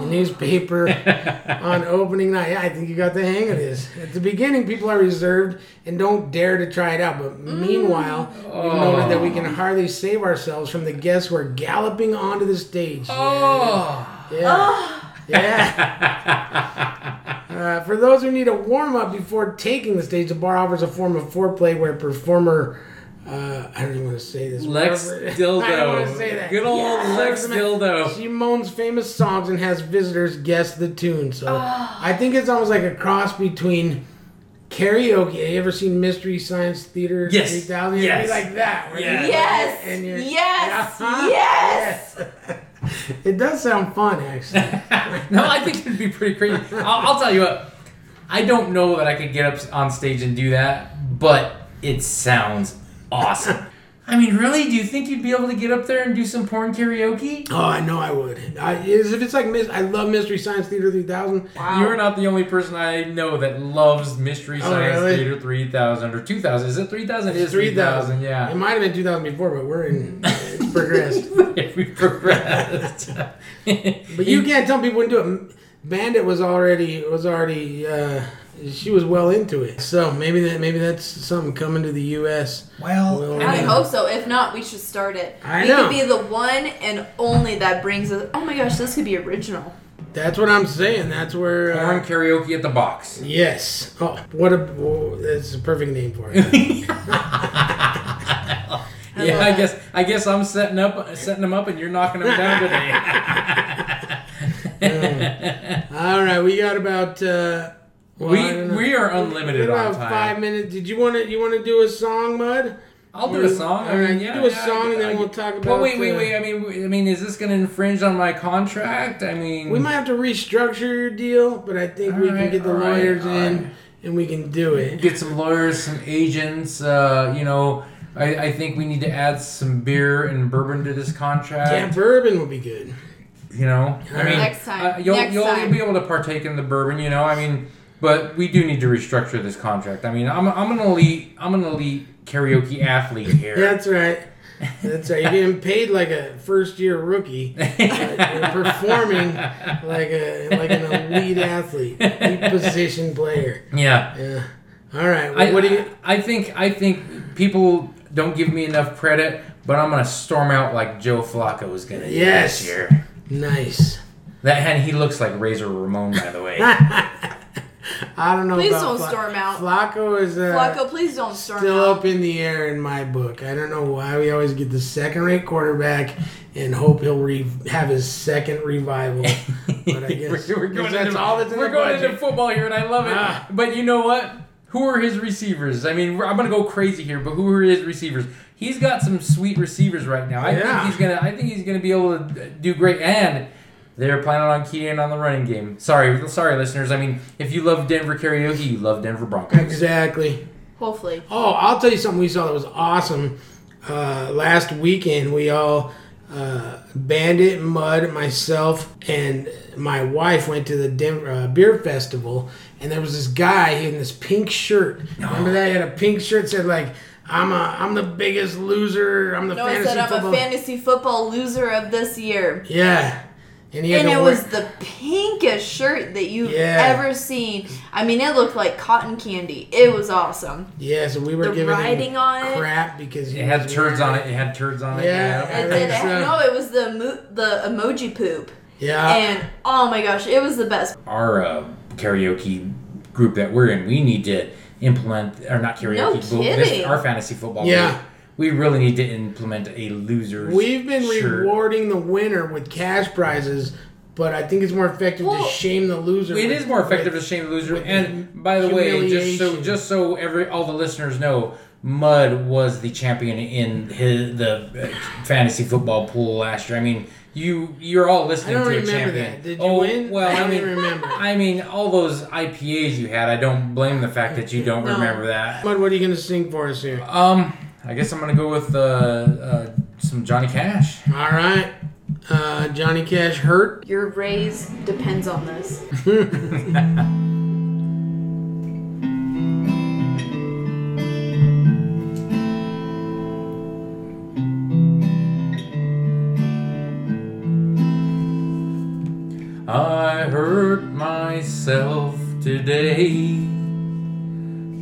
Speaker 1: the newspaper, <laughs> on opening night. Yeah, I think you got the hang of this. At the beginning, people are reserved and don't dare to try it out. But meanwhile, we've noted that we can hardly save ourselves from the guests who are galloping onto the stage.
Speaker 2: Oh.
Speaker 1: Yeah. Yeah. <laughs> Uh, for those who need a warm up before taking the stage, the bar offers a form of foreplay where performer. Uh, I don't even want to say this.
Speaker 2: Lex <laughs>
Speaker 1: I
Speaker 2: Dildo.
Speaker 1: don't want to say that.
Speaker 2: Good old
Speaker 1: Yeah.
Speaker 2: Lex Dildo.
Speaker 1: She moans famous songs and has visitors guess the tune. So I think it's almost like a cross between karaoke. Have you ever seen Mystery Science Theater
Speaker 2: Yes.
Speaker 1: 3000? It'd
Speaker 2: Yes.
Speaker 1: be like that. where
Speaker 2: Yes.
Speaker 3: Yes.
Speaker 1: and you're-
Speaker 3: Yes.
Speaker 1: Uh-huh.
Speaker 3: Yes.
Speaker 1: Yes. <laughs> it does sound fun, actually. <laughs>
Speaker 2: no, I think it'd be pretty crazy. I'll, I'll tell you what. I don't know that I could get up on stage and do that, but it sounds awesome. I mean, really? Do you think you'd be able to get up there and do some porn karaoke?
Speaker 1: Oh, I know I would. I, if it's like I love Mystery Science Theater 3000. Wow.
Speaker 2: You're not the only person I know that loves Mystery
Speaker 1: Oh,
Speaker 2: Science
Speaker 1: really?
Speaker 2: Theater 3000 or 2000. Is it 3000? It is
Speaker 1: 3000.
Speaker 2: 3000,
Speaker 1: It might have been 2000 before, but we're in. <laughs> It's progressed. <laughs>
Speaker 2: if we progressed. <laughs>
Speaker 1: But you can't tell people wouldn't do it. Bandit was already was already. Uh, she was well into it. So maybe that maybe that's something coming to the U.S.
Speaker 2: Well,
Speaker 1: Well,
Speaker 3: I
Speaker 1: Yeah.
Speaker 3: hope so. If not, we should start it.
Speaker 1: I
Speaker 3: we
Speaker 1: know.
Speaker 3: could be the one and only that brings us. Oh my gosh, this could be original.
Speaker 1: That's what I'm saying. That's where.
Speaker 2: porn
Speaker 1: Uh,
Speaker 2: karaoke at the box.
Speaker 1: yes. Oh, what a. Oh, that's a perfect name for it. <laughs> <laughs>
Speaker 2: yeah, I guess I guess I'm setting up setting them up and you're knocking them down today. <laughs>
Speaker 1: All right, we got about. Uh, well,
Speaker 2: we we are unlimited on
Speaker 1: about
Speaker 2: time.
Speaker 1: five minutes. Did you want to? You want to do a song, Mud?
Speaker 2: I'll do a song. I
Speaker 1: All right,
Speaker 2: mean,
Speaker 1: you
Speaker 2: yeah,
Speaker 1: do a
Speaker 2: yeah,
Speaker 1: song
Speaker 2: I-
Speaker 1: and then
Speaker 2: I-
Speaker 1: we'll talk about.
Speaker 2: Well, wait, wait,
Speaker 1: uh,
Speaker 2: wait. I mean, I mean, is this going to infringe on my contract? I mean,
Speaker 1: We might have to restructure your deal, but I think we can get the
Speaker 2: alright,
Speaker 1: lawyers in
Speaker 2: alright.
Speaker 1: and we can do it.
Speaker 2: get some lawyers, some agents. Uh, you know, I, I think we need to add some beer and bourbon to this contract.
Speaker 1: Yeah, bourbon would be good.
Speaker 2: You know, I mean,
Speaker 3: Next time.
Speaker 2: uh, you'll,
Speaker 3: Next
Speaker 2: you'll,
Speaker 3: time.
Speaker 2: you'll be able to partake in the bourbon. You know, I mean, but we do need to restructure this contract. I mean, I'm, I'm an elite, I'm an elite karaoke athlete here.
Speaker 1: That's right. That's right. You're getting paid like a first year rookie. but You're performing like a like an elite athlete, elite position player.
Speaker 2: yeah.
Speaker 1: Yeah. All right.
Speaker 2: I,
Speaker 1: what do you?
Speaker 2: I think I think people don't give me enough credit, but I'm gonna storm out like Joe Flacco was gonna do
Speaker 1: Yes.
Speaker 2: this year.
Speaker 1: Nice.
Speaker 2: That and he looks like Razor Ramon, by the way. <laughs>
Speaker 1: I don't know.
Speaker 3: Please
Speaker 1: about
Speaker 3: don't
Speaker 1: Fla-
Speaker 3: storm out.
Speaker 1: Flacco is uh,
Speaker 3: Flacco, please don't storm
Speaker 1: still
Speaker 3: out.
Speaker 1: up in the air in my book. I don't know why we always get the second rate quarterback and hope he'll re- have his second revival. <laughs> But I <laughs> guess
Speaker 2: we're, we're
Speaker 1: because
Speaker 2: going
Speaker 1: that's
Speaker 2: into,
Speaker 1: all that's in
Speaker 2: we're
Speaker 1: the
Speaker 2: going
Speaker 1: budget.
Speaker 2: into football here, and I love it.
Speaker 1: Ah.
Speaker 2: But you know what? Who are his receivers? I mean, I'm gonna go crazy here, but who are his receivers? He's got some sweet receivers right now. I
Speaker 1: Yeah.
Speaker 2: think he's gonna. I think he's gonna be able to do great. And they're planning on keying on the running game. Sorry, sorry, listeners. I mean, if you love Denver karaoke, you love Denver Broncos.
Speaker 1: Exactly.
Speaker 3: Hopefully.
Speaker 1: Oh, I'll tell you something we saw that was awesome. Uh, last weekend, we all, uh, Bandit, Mud, myself, and my wife went to the Denver uh, Beer Festival, and there was this guy in this pink shirt. Remember that? He had a pink shirt said like, "I'm a, I'm the biggest loser. I'm the
Speaker 3: No, I said I'm
Speaker 1: football."
Speaker 3: a fantasy football loser of this year.
Speaker 1: yeah, and he had
Speaker 3: And
Speaker 1: to
Speaker 3: it
Speaker 1: wear-
Speaker 3: was the pinkest shirt that you've
Speaker 1: Yeah.
Speaker 3: ever seen. I mean, it looked like cotton candy. It was awesome.
Speaker 1: yeah. So we were
Speaker 3: the
Speaker 1: giving
Speaker 3: writing
Speaker 1: him
Speaker 3: on it.
Speaker 1: crap because he
Speaker 2: It had
Speaker 1: was
Speaker 2: turds on it. It had turds on it.
Speaker 1: Yeah.
Speaker 3: It
Speaker 1: I
Speaker 3: did.
Speaker 1: think
Speaker 3: It,
Speaker 1: so.
Speaker 3: no, it was the mo- the emoji poop.
Speaker 1: Yeah,
Speaker 3: And oh my gosh, it was the best.
Speaker 2: Our uh, karaoke group that we're in, we need to implement, or not karaoke,
Speaker 3: No
Speaker 2: but this,
Speaker 3: kidding.
Speaker 2: our fantasy football.
Speaker 1: Yeah.
Speaker 2: group, we really need to implement a losers.
Speaker 1: We've been
Speaker 2: shirt.
Speaker 1: rewarding the winner with cash prizes, but I think it's more effective
Speaker 3: Well,
Speaker 1: to shame the loser.
Speaker 2: It
Speaker 1: with-
Speaker 2: is more effective to shame the loser.
Speaker 1: with
Speaker 2: And by the way, just so just so every all the listeners know, Mud was the champion in his the uh, fantasy football pool last year. I mean, you you're all
Speaker 1: I
Speaker 2: listening
Speaker 1: don't
Speaker 2: to a champion.
Speaker 1: that. Did you
Speaker 2: oh,
Speaker 1: win?
Speaker 2: Well,
Speaker 1: I
Speaker 2: I mean,
Speaker 1: even remember. <laughs>
Speaker 2: I mean, all those IPAs you had. I don't blame the fact that you don't
Speaker 3: No.
Speaker 2: remember that.
Speaker 1: What, what are you gonna sing for us here?
Speaker 2: Um, I guess I'm gonna go with uh, uh some Johnny Cash.
Speaker 1: All right, uh, Johnny Cash hurt.
Speaker 3: Your raise depends on this. <laughs>
Speaker 2: I hurt myself today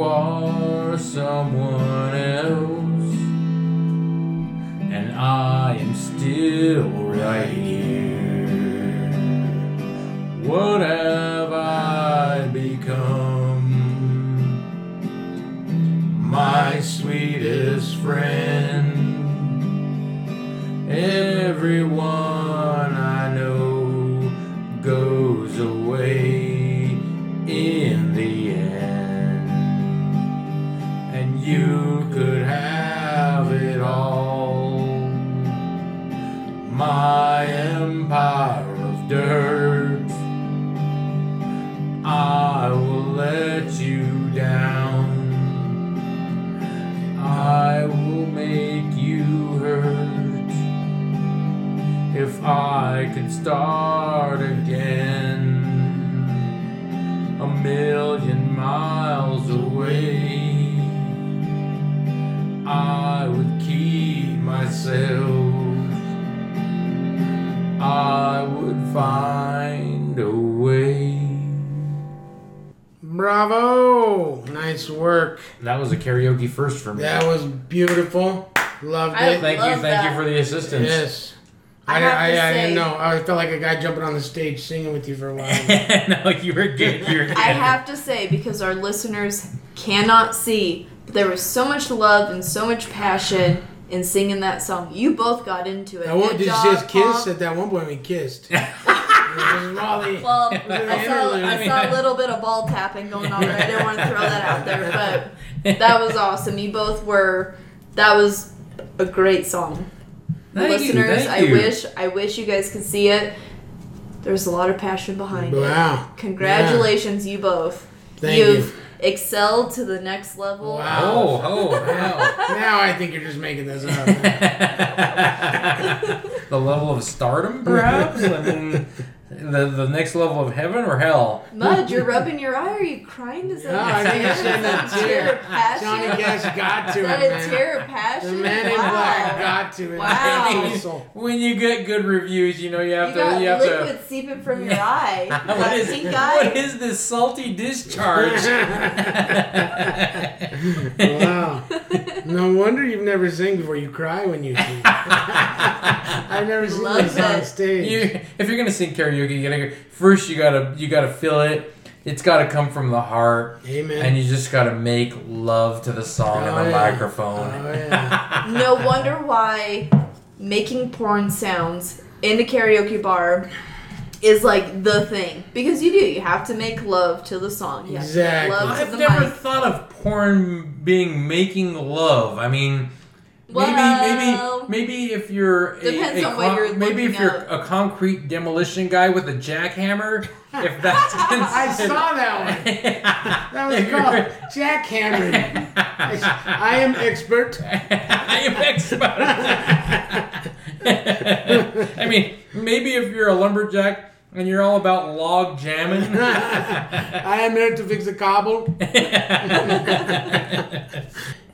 Speaker 2: You are someone else, and I am still right here. What have I become? My sweetest friend. Let you down. I will make you hurt. If I could start
Speaker 1: Bravo! Nice work.
Speaker 2: That was a karaoke first for me.
Speaker 1: That was beautiful. Loved
Speaker 3: I
Speaker 1: it.
Speaker 2: Thank you, thank
Speaker 3: that.
Speaker 2: you for the assistance.
Speaker 1: Yes.
Speaker 3: I
Speaker 1: I,
Speaker 3: have
Speaker 1: I,
Speaker 3: to
Speaker 1: I, didn't know. I felt like a guy jumping on the stage singing with you for a while. <laughs>
Speaker 2: no, you were good. You were good.
Speaker 3: I have to say, because our listeners cannot see, but there was so much love and so much passion in singing that song. You both got into it.
Speaker 1: I won't,
Speaker 3: Good
Speaker 1: did you
Speaker 3: job,
Speaker 1: see us kiss? At that one point, we kissed. <laughs> It was Molly.
Speaker 3: Well, <laughs> I saw. I saw a little bit of ball tapping going on there. I didn't want to throw that out there, but that was awesome. You both were. That was a great song.
Speaker 2: Thank you,
Speaker 3: Listeners,
Speaker 2: thank
Speaker 3: I
Speaker 2: you.
Speaker 3: wish I wish you guys could see it. There's a lot of passion behind it.
Speaker 1: Wow.
Speaker 3: Congratulations, you both.
Speaker 1: Thank
Speaker 3: You've
Speaker 1: you.
Speaker 3: excelled to the next level.
Speaker 1: Wow.
Speaker 2: Oh, oh, wow. <laughs>
Speaker 1: Now I think you're just making this up. <laughs>
Speaker 2: the level of stardom, perhaps. I mean, The the next level of heaven or hell?
Speaker 3: Mud, you're rubbing your eye. Are you crying? Is that
Speaker 1: No, I think you're shedding a tear.
Speaker 3: tear of passion?
Speaker 1: Johnny Cash got to
Speaker 3: Is
Speaker 1: it,
Speaker 3: that a tear of passion?
Speaker 1: The man in
Speaker 3: Wow.
Speaker 1: black got to it.
Speaker 3: Wow.
Speaker 1: His soul.
Speaker 2: When you get good reviews, you know you have
Speaker 3: You
Speaker 2: to
Speaker 3: got
Speaker 2: you have
Speaker 3: liquid seeping from your <laughs> eye.
Speaker 2: to. <laughs>
Speaker 3: You got
Speaker 2: What is,
Speaker 3: pink eye.
Speaker 2: is this salty discharge? <laughs>
Speaker 1: Wow. No wonder you've never sing before. You cry when you sing. <laughs> I've never seen
Speaker 3: Love
Speaker 1: this on
Speaker 3: it.
Speaker 1: stage.
Speaker 2: you, if you're gonna sing karaoke, you gotta first you gotta you gotta feel it. It's gotta come from the heart,
Speaker 1: Amen.
Speaker 2: and you just gotta make love to the song
Speaker 1: Oh,
Speaker 2: and the oh,
Speaker 1: yeah.
Speaker 2: microphone.
Speaker 1: Oh, yeah. <laughs>
Speaker 3: No wonder why making porn sounds in a karaoke bar is like the thing because you do. You have to make love to the song. You have to make
Speaker 1: Exactly.
Speaker 3: love to
Speaker 2: I've
Speaker 3: the
Speaker 2: never
Speaker 3: mic.
Speaker 2: thought of porn being making love. I mean, maybe
Speaker 3: Well-
Speaker 2: maybe maybe if you're a,
Speaker 3: Depends
Speaker 2: a
Speaker 3: on what you're
Speaker 2: maybe if you're
Speaker 3: up.
Speaker 2: a concrete demolition guy with a jackhammer, if <laughs> that's
Speaker 1: I saw that one. <laughs> That was called jackhammering. I, <laughs> I am expert.
Speaker 2: I am expert. I mean, maybe if you're a lumberjack and you're all about log jamming. <laughs>
Speaker 1: I am here to fix the cobble. <laughs>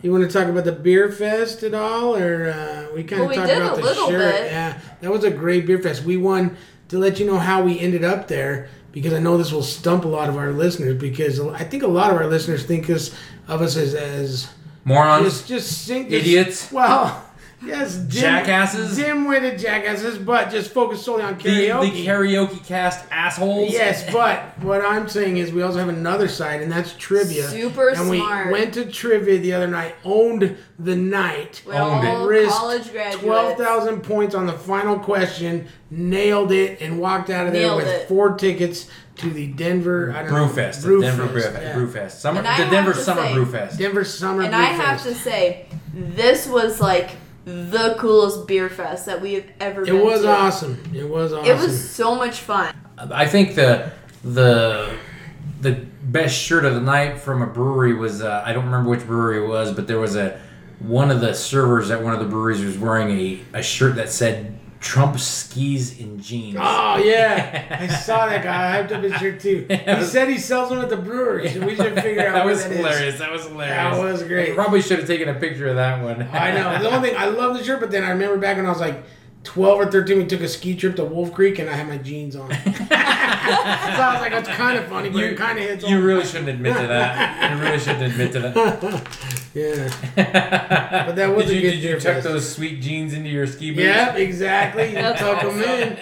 Speaker 1: You want to talk about the beer fest at all, or uh, we kind of
Speaker 3: we
Speaker 1: talked about
Speaker 3: a
Speaker 1: the shirt?
Speaker 3: bit.
Speaker 1: Yeah, that was a great beer fest. We won to let you know how we ended up there because I know this will stump a lot of our listeners because I think a lot of our listeners think us of us as as
Speaker 2: Morons.
Speaker 1: just just sing just-
Speaker 2: Idiots.
Speaker 1: Well, yes, dim,
Speaker 2: Jackasses.
Speaker 1: dim-witted jackasses, but just focus solely on
Speaker 2: the,
Speaker 1: karaoke.
Speaker 2: the karaoke cast assholes.
Speaker 1: Yes, <laughs> but what I'm saying is we also have another side, and that's trivia.
Speaker 3: Super
Speaker 1: and we went to trivia the other night, owned the night,
Speaker 3: We're
Speaker 2: Owned it.
Speaker 3: all
Speaker 1: risked
Speaker 3: college graduates.
Speaker 1: twelve thousand points on the final question, nailed it, and walked out of there
Speaker 3: Nailed
Speaker 1: with
Speaker 3: it.
Speaker 1: four tickets to the Denver I don't know,
Speaker 2: Brewfest. the Denver
Speaker 1: Brewfest,
Speaker 2: Brewfest.
Speaker 1: yeah.
Speaker 2: Brewfest. Summer, the Denver Summer
Speaker 3: say-
Speaker 2: Brewfest.
Speaker 1: Denver Summer
Speaker 3: And I have to say, this was like the coolest beer fest that we have ever
Speaker 1: It
Speaker 3: been
Speaker 1: was
Speaker 3: to.
Speaker 1: awesome. It was awesome.
Speaker 3: It was so much fun.
Speaker 2: I think the the the best shirt of the night from a brewery was uh, I don't remember which brewery it was, but there was a one of the servers at one of the breweries was wearing a, a shirt that said Trump skis in jeans.
Speaker 1: Oh yeah, <laughs> I saw that guy. I hyped up his shirt too. <laughs> He said he sells them at the brewery, so we should figure <laughs> out
Speaker 2: that was
Speaker 1: that is.
Speaker 2: hilarious. That was hilarious.
Speaker 1: That was great.
Speaker 2: Probably should have taken a picture of that one.
Speaker 1: I know. The only thing I love the shirt, but then I remember back when I was like twelve or thirteen, we took a ski trip to Wolf Creek, and I had my jeans on. So I was like, that's kind of funny, but it kind of hits.
Speaker 2: You
Speaker 1: home.
Speaker 2: really shouldn't admit to that. You really shouldn't admit to that. <laughs>
Speaker 1: yeah. <laughs> But that was
Speaker 2: did
Speaker 1: a
Speaker 2: you,
Speaker 1: good
Speaker 2: did you tuck those sweet jeans into your ski boots?
Speaker 1: Yep, exactly. You
Speaker 3: That's
Speaker 1: tuck them in.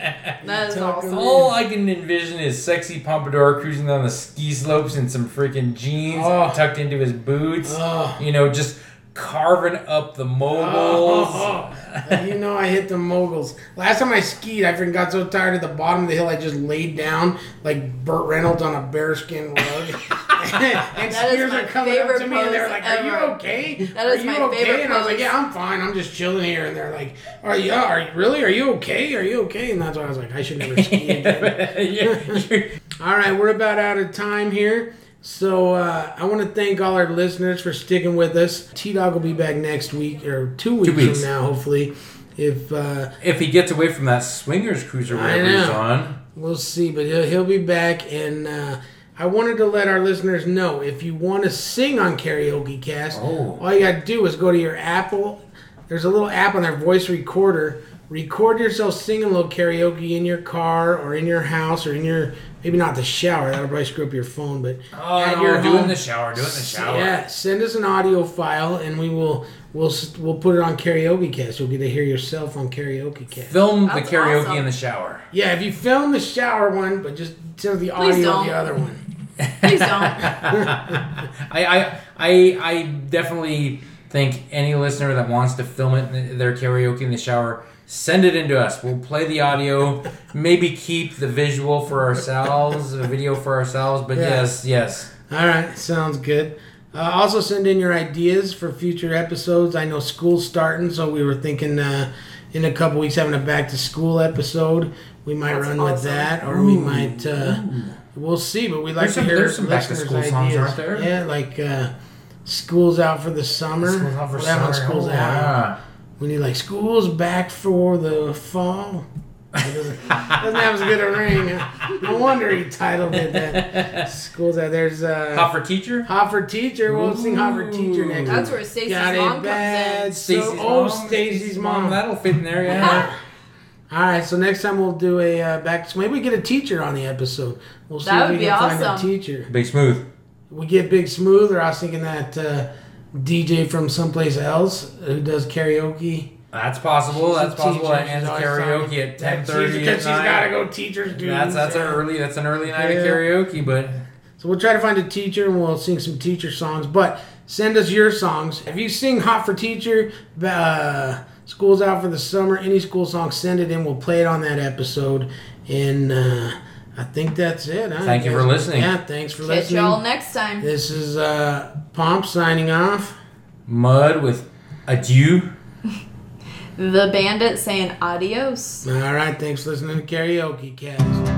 Speaker 3: That is
Speaker 1: Tuck 'em
Speaker 3: awesome.
Speaker 2: All I can envision is sexy pompadour cruising down the ski slopes in some freaking jeans
Speaker 1: Oh.
Speaker 2: tucked into his boots.
Speaker 1: Oh.
Speaker 2: You know, just carving up the moguls. <laughs>
Speaker 1: Oh, you know I hit the moguls. Last time I skied, I freaking got so tired at the bottom of the hill, I just laid down like Burt Reynolds on a bearskin rug. <laughs> and
Speaker 3: That is
Speaker 1: skiers
Speaker 3: my
Speaker 1: are coming up to me and they're
Speaker 3: pose
Speaker 1: like, "Are you okay?
Speaker 3: That
Speaker 1: are you
Speaker 3: my
Speaker 1: okay?"
Speaker 3: favorite
Speaker 1: And I was like, "Yeah, I'm fine. I'm just chilling here." And they're like, "Are you? Are you really? Are you okay? Are you okay?" And that's why I was like, "I should never ski again." <laughs>
Speaker 2: Yeah, you're-
Speaker 1: All right, we're about out of time here. So uh, I want to thank all our listeners for sticking with us. T Dog will be back next week or two weeks,
Speaker 2: weeks.
Speaker 1: from now, hopefully. If uh,
Speaker 2: if he gets away from that swingers cruiser wherever he's on,
Speaker 1: we'll see, but he'll, he'll be back. And uh, I wanted to let our listeners know if you want to sing on Karaoke Cast,
Speaker 2: Oh.
Speaker 1: all you got to do is go to your Apple. There's a little app on their voice recorder. Record yourself singing a little karaoke in your car or in your house or in your maybe not the shower. That'll probably screw up your phone, but
Speaker 2: oh,
Speaker 1: at
Speaker 2: no,
Speaker 1: your
Speaker 2: do it in
Speaker 1: home.
Speaker 2: the shower. Do it in the shower.
Speaker 1: Yeah, send us an audio file and we will we'll we'll put it on karaoke cast. You'll get to hear yourself on karaoke cast.
Speaker 2: Film the karaoke
Speaker 3: awesome.
Speaker 2: in the shower.
Speaker 1: Yeah, if you film the shower one, but just send the audio of the other one.
Speaker 3: Please don't. <laughs>
Speaker 2: I, I, I, I definitely think any listener that wants to film it, their karaoke in the shower, send it into us. We'll play the audio, maybe keep the visual for ourselves, the video for ourselves. But
Speaker 1: Yeah.
Speaker 2: yes, yes.
Speaker 1: All right, sounds good. Uh, also, send in your ideas for future episodes. I know school's starting, so we were thinking uh, in a couple weeks having a back to school episode. We might
Speaker 3: That's
Speaker 1: run with that, or we might. Uh, we'll see, but we'd like
Speaker 2: There's
Speaker 1: to
Speaker 2: some-
Speaker 1: hear
Speaker 2: some back to school songs, aren't there?
Speaker 1: Yeah, like uh, school's out for the summer.
Speaker 2: School's out for
Speaker 1: Well,
Speaker 2: summer.
Speaker 1: School's
Speaker 2: Oh,
Speaker 1: out.
Speaker 2: yeah.
Speaker 1: We need like school's back for the fall. Doesn't, doesn't have as good a ring. No wonder he titled it that. School's out. There's uh,
Speaker 2: Hot for teacher?
Speaker 1: Hot for Teacher. We'll sing Hot for Teacher next.
Speaker 3: That's where Stacy's mom
Speaker 1: it
Speaker 3: comes
Speaker 1: bad.
Speaker 3: in.
Speaker 1: So, oh, Stacy's mom.
Speaker 2: That'll fit in there, yeah. <laughs>
Speaker 1: All right, so next time we'll do a uh, back. So maybe we get a teacher on the episode. We'll see
Speaker 3: That
Speaker 1: if we
Speaker 3: would be
Speaker 1: can find a teacher.
Speaker 2: Big Smooth.
Speaker 1: We get Big Smooth, or I was thinking that uh, DJ from someplace else who does karaoke.
Speaker 2: That's possible.
Speaker 1: She's
Speaker 2: That's possible. That ends karaoke at ten thirty.
Speaker 1: Because she's got to go teachers do.
Speaker 2: That's that's an early. That's an early night
Speaker 1: Yeah.
Speaker 2: of karaoke, but
Speaker 1: So we'll try to find a teacher and we'll sing some teacher songs. But send us your songs. If you sing Hot for Teacher, uh, School's Out for the Summer, any school song, send it in. We'll play it on that episode. And uh, I think that's it. Huh?
Speaker 2: Thank you for listening.
Speaker 1: Yeah, thanks for
Speaker 3: Catch
Speaker 1: listening.
Speaker 3: y'all next time.
Speaker 1: This is uh, Pomp signing off.
Speaker 2: mud with adieu. <laughs>
Speaker 3: The bandit saying adios.
Speaker 1: All right, thanks for listening to Karaoke Cast.